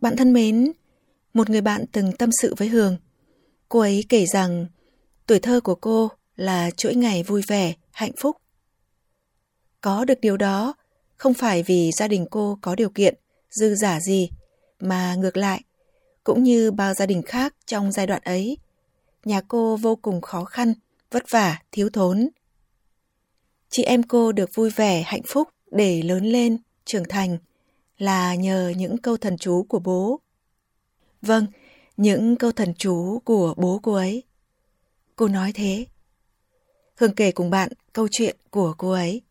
Bạn thân mến, một người bạn từng tâm sự với Hương. Cô ấy kể rằng tuổi thơ của cô là chuỗi ngày vui vẻ, hạnh phúc. Có được điều đó không phải vì gia đình cô có điều kiện, dư giả gì, mà ngược lại, cũng như bao gia đình khác trong giai đoạn ấy, nhà cô vô cùng khó khăn, vất vả, thiếu thốn. Chị em cô được vui vẻ, hạnh phúc để lớn lên, trưởng thành là nhờ những câu thần chú của bố. Vâng, những câu thần chú của bố cô ấy. Cô nói thế. Hương kể cùng bạn câu chuyện của cô ấy.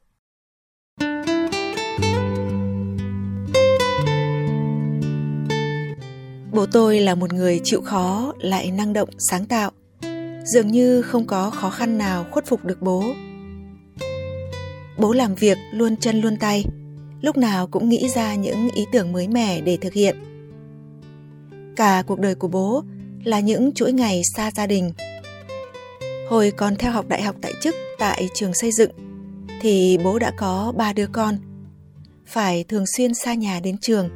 Bố tôi là một người chịu khó lại năng động sáng tạo. Dường như không có khó khăn nào khuất phục được bố. Bố làm việc luôn chân luôn tay, lúc nào cũng nghĩ ra những ý tưởng mới mẻ để thực hiện. Cả cuộc đời của bố là những chuỗi ngày xa gia đình. Hồi còn theo học đại học tại chức tại trường xây dựng, thì bố đã có ba đứa con, phải thường xuyên xa nhà đến trường.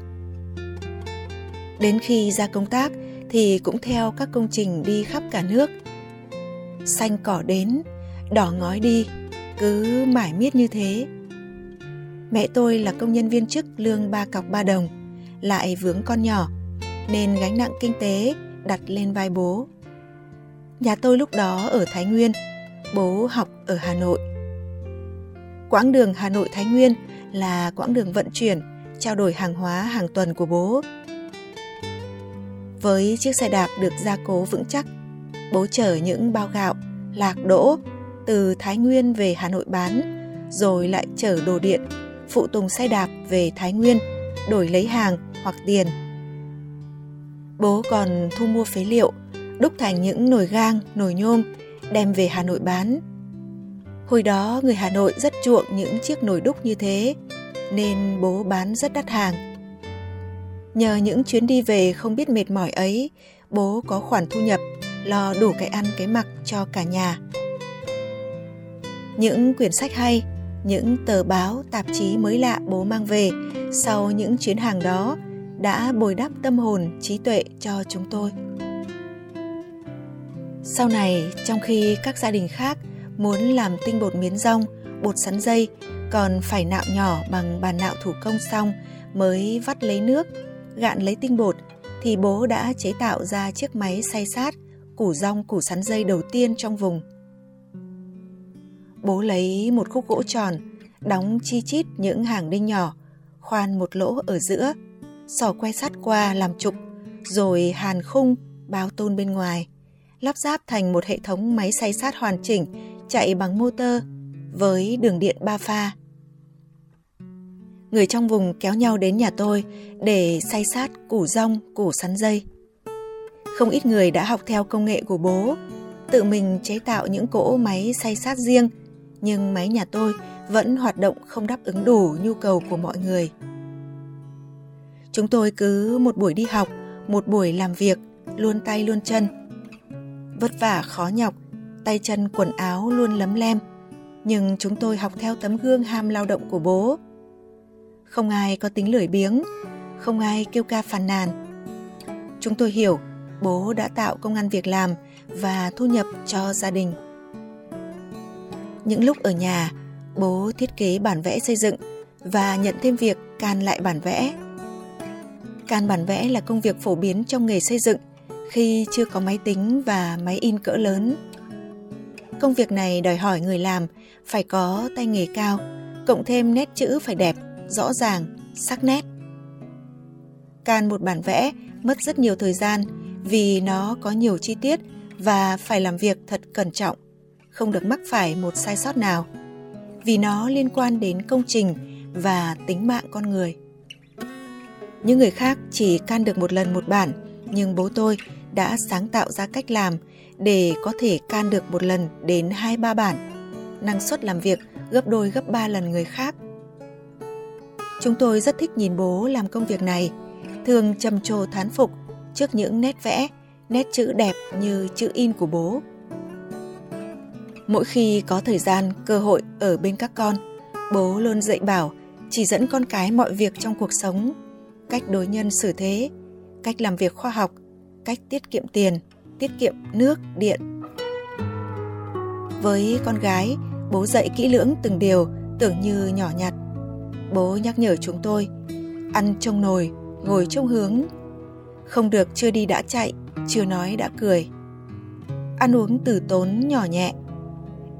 Đến khi ra công tác thì cũng theo các công trình đi khắp cả nước. Xanh cỏ đến, đỏ ngói đi, cứ mãi miết như thế. Mẹ tôi là công nhân viên chức lương ba cọc ba đồng, lại vướng con nhỏ, nên gánh nặng kinh tế đặt lên vai bố. Nhà tôi lúc đó ở Thái Nguyên, bố học ở Hà Nội. Quãng đường Hà Nội Thái Nguyên là quãng đường vận chuyển, trao đổi hàng hóa hàng tuần của bố. Với chiếc xe đạp được gia cố vững chắc, bố chở những bao gạo, lạc đỗ từ Thái Nguyên về Hà Nội bán, rồi lại chở đồ điện, phụ tùng xe đạp về Thái Nguyên, đổi lấy hàng hoặc tiền. Bố còn thu mua phế liệu, đúc thành những nồi gang, nồi nhôm, đem về Hà Nội bán. Hồi đó người Hà Nội rất chuộng những chiếc nồi đúc như thế, nên bố bán rất đắt hàng. Nhờ những chuyến đi về không biết mệt mỏi ấy, bố có khoản thu nhập, lo đủ cái ăn cái mặc cho cả nhà những quyển sách hay, những tờ báo, tạp chí mới lạ bố mang về sau những chuyến hàng đó đã bồi đắp tâm hồn, trí tuệ cho chúng tôi. Sau này, trong khi các gia đình khác muốn làm tinh bột miến rong, bột sắn dây, còn phải nạo nhỏ bằng bàn nạo thủ công xong mới vắt lấy nước, gạn lấy tinh bột, thì bố đã chế tạo ra chiếc máy xay sát, củ rong củ sắn dây đầu tiên trong vùng. Bố lấy một khúc gỗ tròn, đóng chi chít những hàng đinh nhỏ, khoan một lỗ ở giữa, sò que sắt qua làm trục, rồi hàn khung, bao tôn bên ngoài, lắp ráp thành một hệ thống máy xay sát hoàn chỉnh chạy bằng motor với đường điện ba pha. Người trong vùng kéo nhau đến nhà tôi để xay sát củ rong, củ sắn dây. Không ít người đã học theo công nghệ của bố, tự mình chế tạo những cỗ máy xay sát riêng – nhưng máy nhà tôi vẫn hoạt động không đáp ứng đủ nhu cầu của mọi người. Chúng tôi cứ một buổi đi học, một buổi làm việc, luôn tay luôn chân. Vất vả khó nhọc, tay chân quần áo luôn lấm lem, nhưng chúng tôi học theo tấm gương ham lao động của bố. Không ai có tính lười biếng, không ai kêu ca phàn nàn. Chúng tôi hiểu bố đã tạo công ăn việc làm và thu nhập cho gia đình. Những lúc ở nhà, bố thiết kế bản vẽ xây dựng và nhận thêm việc can lại bản vẽ. Can bản vẽ là công việc phổ biến trong nghề xây dựng khi chưa có máy tính và máy in cỡ lớn. Công việc này đòi hỏi người làm phải có tay nghề cao, cộng thêm nét chữ phải đẹp, rõ ràng, sắc nét. Can một bản vẽ mất rất nhiều thời gian vì nó có nhiều chi tiết và phải làm việc thật cẩn trọng không được mắc phải một sai sót nào vì nó liên quan đến công trình và tính mạng con người Những người khác chỉ can được một lần một bản, nhưng bố tôi đã sáng tạo ra cách làm để có thể can được một lần đến hai ba bản. Năng suất làm việc gấp đôi gấp ba lần người khác. Chúng tôi rất thích nhìn bố làm công việc này, thường trầm trồ thán phục trước những nét vẽ, nét chữ đẹp như chữ in của bố. Mỗi khi có thời gian, cơ hội ở bên các con, bố luôn dạy bảo, chỉ dẫn con cái mọi việc trong cuộc sống, cách đối nhân xử thế, cách làm việc khoa học, cách tiết kiệm tiền, tiết kiệm nước, điện. Với con gái, bố dạy kỹ lưỡng từng điều tưởng như nhỏ nhặt. Bố nhắc nhở chúng tôi, ăn trong nồi, ngồi trong hướng. Không được chưa đi đã chạy, chưa nói đã cười. Ăn uống từ tốn nhỏ nhẹ,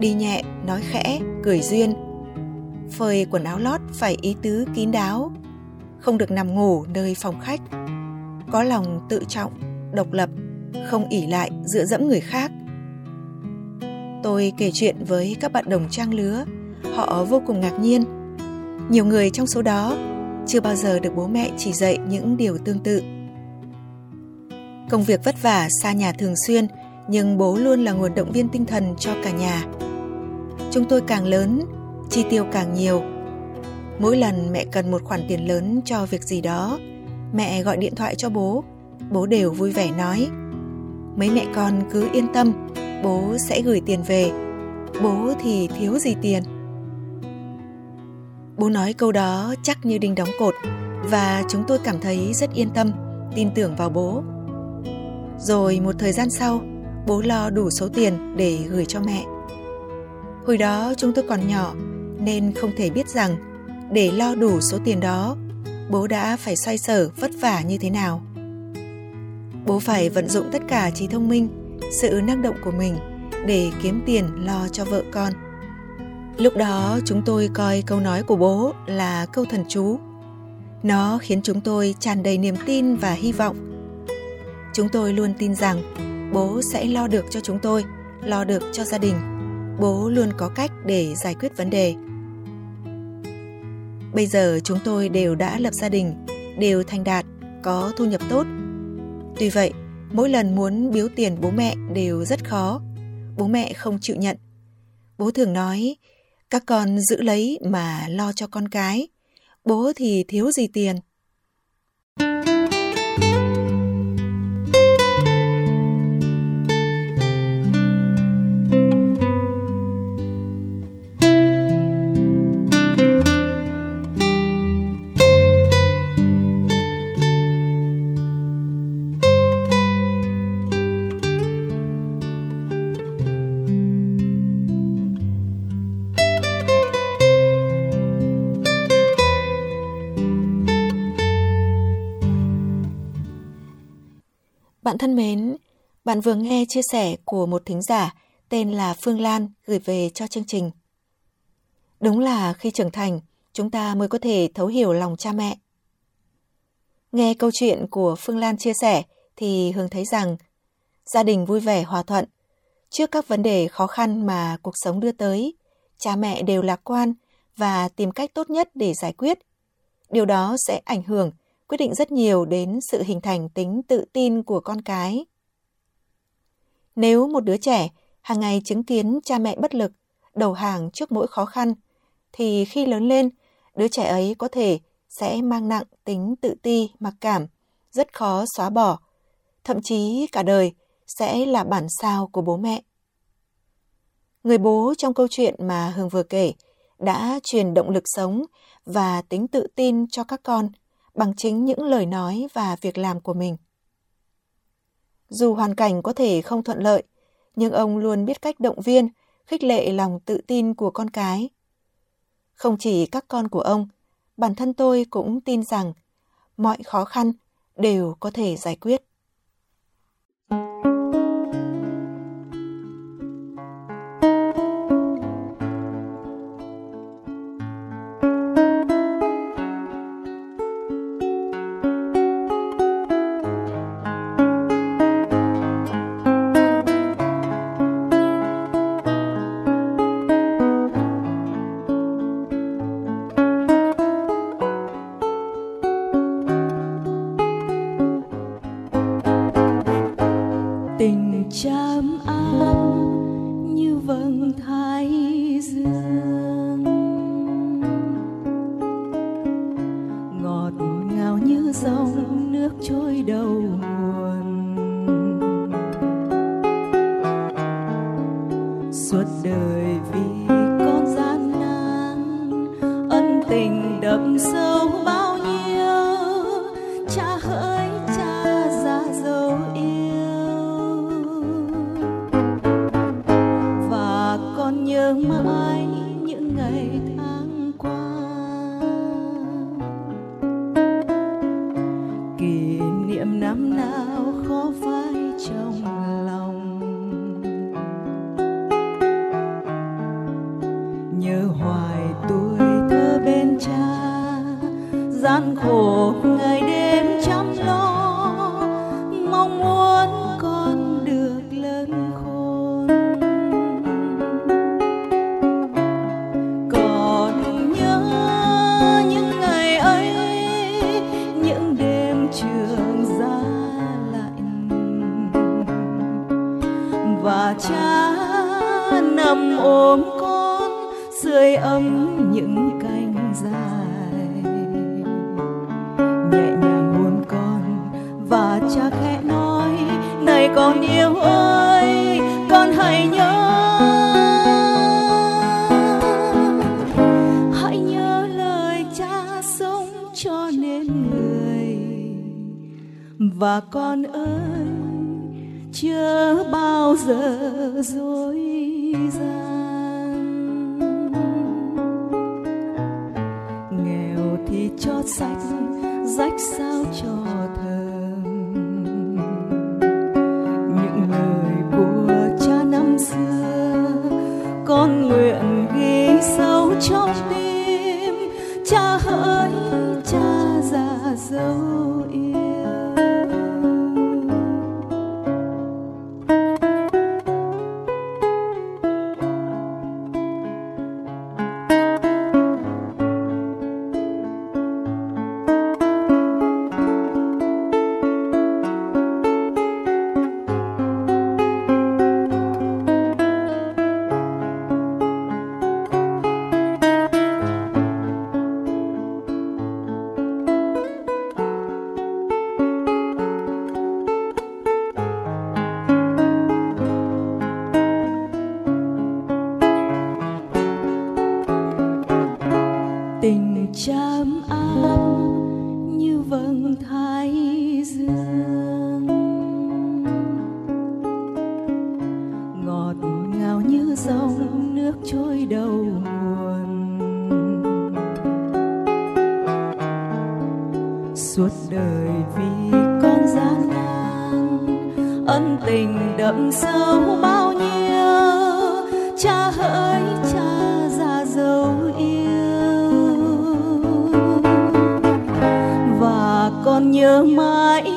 đi nhẹ, nói khẽ, cười duyên. Phơi quần áo lót phải ý tứ kín đáo, không được nằm ngủ nơi phòng khách. Có lòng tự trọng, độc lập, không ỉ lại dựa dẫm người khác. Tôi kể chuyện với các bạn đồng trang lứa, họ vô cùng ngạc nhiên. Nhiều người trong số đó chưa bao giờ được bố mẹ chỉ dạy những điều tương tự. Công việc vất vả xa nhà thường xuyên, nhưng bố luôn là nguồn động viên tinh thần cho cả nhà. Chúng tôi càng lớn, chi tiêu càng nhiều. Mỗi lần mẹ cần một khoản tiền lớn cho việc gì đó, mẹ gọi điện thoại cho bố, bố đều vui vẻ nói: "Mấy mẹ con cứ yên tâm, bố sẽ gửi tiền về. Bố thì thiếu gì tiền?" Bố nói câu đó chắc như đinh đóng cột và chúng tôi cảm thấy rất yên tâm, tin tưởng vào bố. Rồi một thời gian sau, bố lo đủ số tiền để gửi cho mẹ. Hồi đó chúng tôi còn nhỏ nên không thể biết rằng để lo đủ số tiền đó, bố đã phải xoay sở vất vả như thế nào. Bố phải vận dụng tất cả trí thông minh, sự năng động của mình để kiếm tiền lo cho vợ con. Lúc đó chúng tôi coi câu nói của bố là câu thần chú. Nó khiến chúng tôi tràn đầy niềm tin và hy vọng. Chúng tôi luôn tin rằng bố sẽ lo được cho chúng tôi, lo được cho gia đình. Bố luôn có cách để giải quyết vấn đề. Bây giờ chúng tôi đều đã lập gia đình, đều thành đạt, có thu nhập tốt. Tuy vậy, mỗi lần muốn biếu tiền bố mẹ đều rất khó. Bố mẹ không chịu nhận. Bố thường nói, các con giữ lấy mà lo cho con cái. Bố thì thiếu gì tiền. Bạn thân mến, bạn vừa nghe chia sẻ của một thính giả tên là Phương Lan gửi về cho chương trình. Đúng là khi trưởng thành, chúng ta mới có thể thấu hiểu lòng cha mẹ. Nghe câu chuyện của Phương Lan chia sẻ thì Hương thấy rằng gia đình vui vẻ hòa thuận. Trước các vấn đề khó khăn mà cuộc sống đưa tới, cha mẹ đều lạc quan và tìm cách tốt nhất để giải quyết. Điều đó sẽ ảnh hưởng quyết định rất nhiều đến sự hình thành tính tự tin của con cái. Nếu một đứa trẻ hàng ngày chứng kiến cha mẹ bất lực, đầu hàng trước mỗi khó khăn, thì khi lớn lên, đứa trẻ ấy có thể sẽ mang nặng tính tự ti, mặc cảm, rất khó xóa bỏ, thậm chí cả đời sẽ là bản sao của bố mẹ. Người bố trong câu chuyện mà Hương vừa kể đã truyền động lực sống và tính tự tin cho các con – bằng chính những lời nói và việc làm của mình. Dù hoàn cảnh có thể không thuận lợi, nhưng ông luôn biết cách động viên, khích lệ lòng tự tin của con cái. Không chỉ các con của ông, bản thân tôi cũng tin rằng mọi khó khăn đều có thể giải quyết. 家。Khẽ nói, này con yêu ơi, con hãy nhớ. Hãy nhớ lời cha sống cho nên người. Và con ơi, chưa bao giờ dối gian. Nghèo thì cho sạch, rách sao cho đầu nguồn suốt đời vì con gian nan, ân tình đậm sâu bao nhiêu, cha hỡi, cha già dấu yêu. Và con nhớ mãi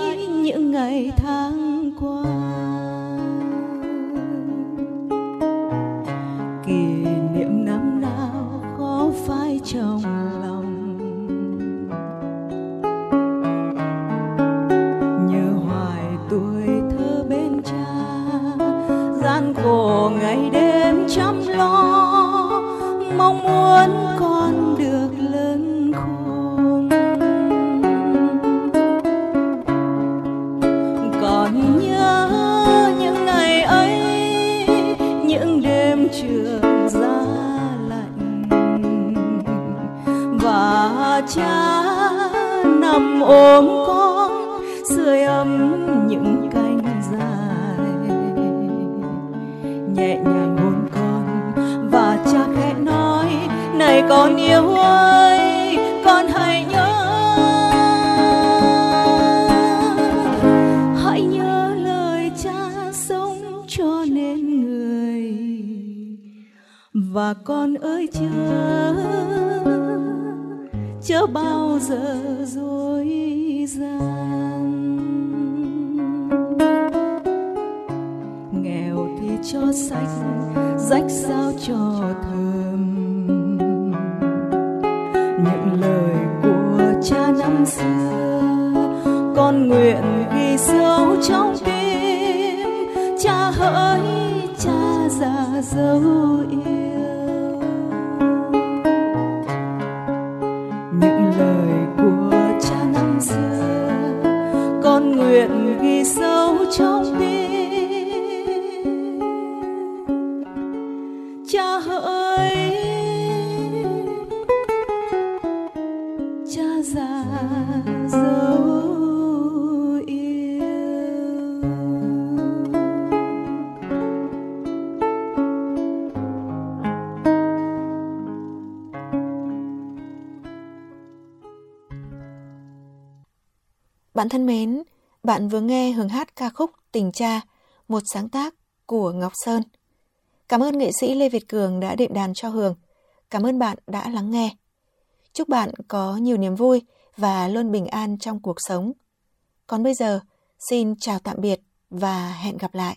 cha nằm ôm con, sưởi ấm những cánh dài. Nhẹ nhàng hôn con và cha khẽ nói, này con yêu ơi, con hãy nhớ. Hãy nhớ lời cha sống cho nên người. Và con ơi chớ chưa bao giờ dối gian. Nghèo thì cho sạch rách sao cho thơm. Những lời của cha năm xưa, con nguyện ghi sâu trong tim. Cha hỡi, cha già dấu yêu Bạn thân mến, bạn vừa nghe hưởng hát ca khúc Tình Cha, một sáng tác của Ngọc Sơn. Cảm ơn nghệ sĩ Lê Việt Cường đã đệm đàn cho Hường. Cảm ơn bạn đã lắng nghe. Chúc bạn có nhiều niềm vui và luôn bình an trong cuộc sống. Còn bây giờ, xin chào tạm biệt và hẹn gặp lại.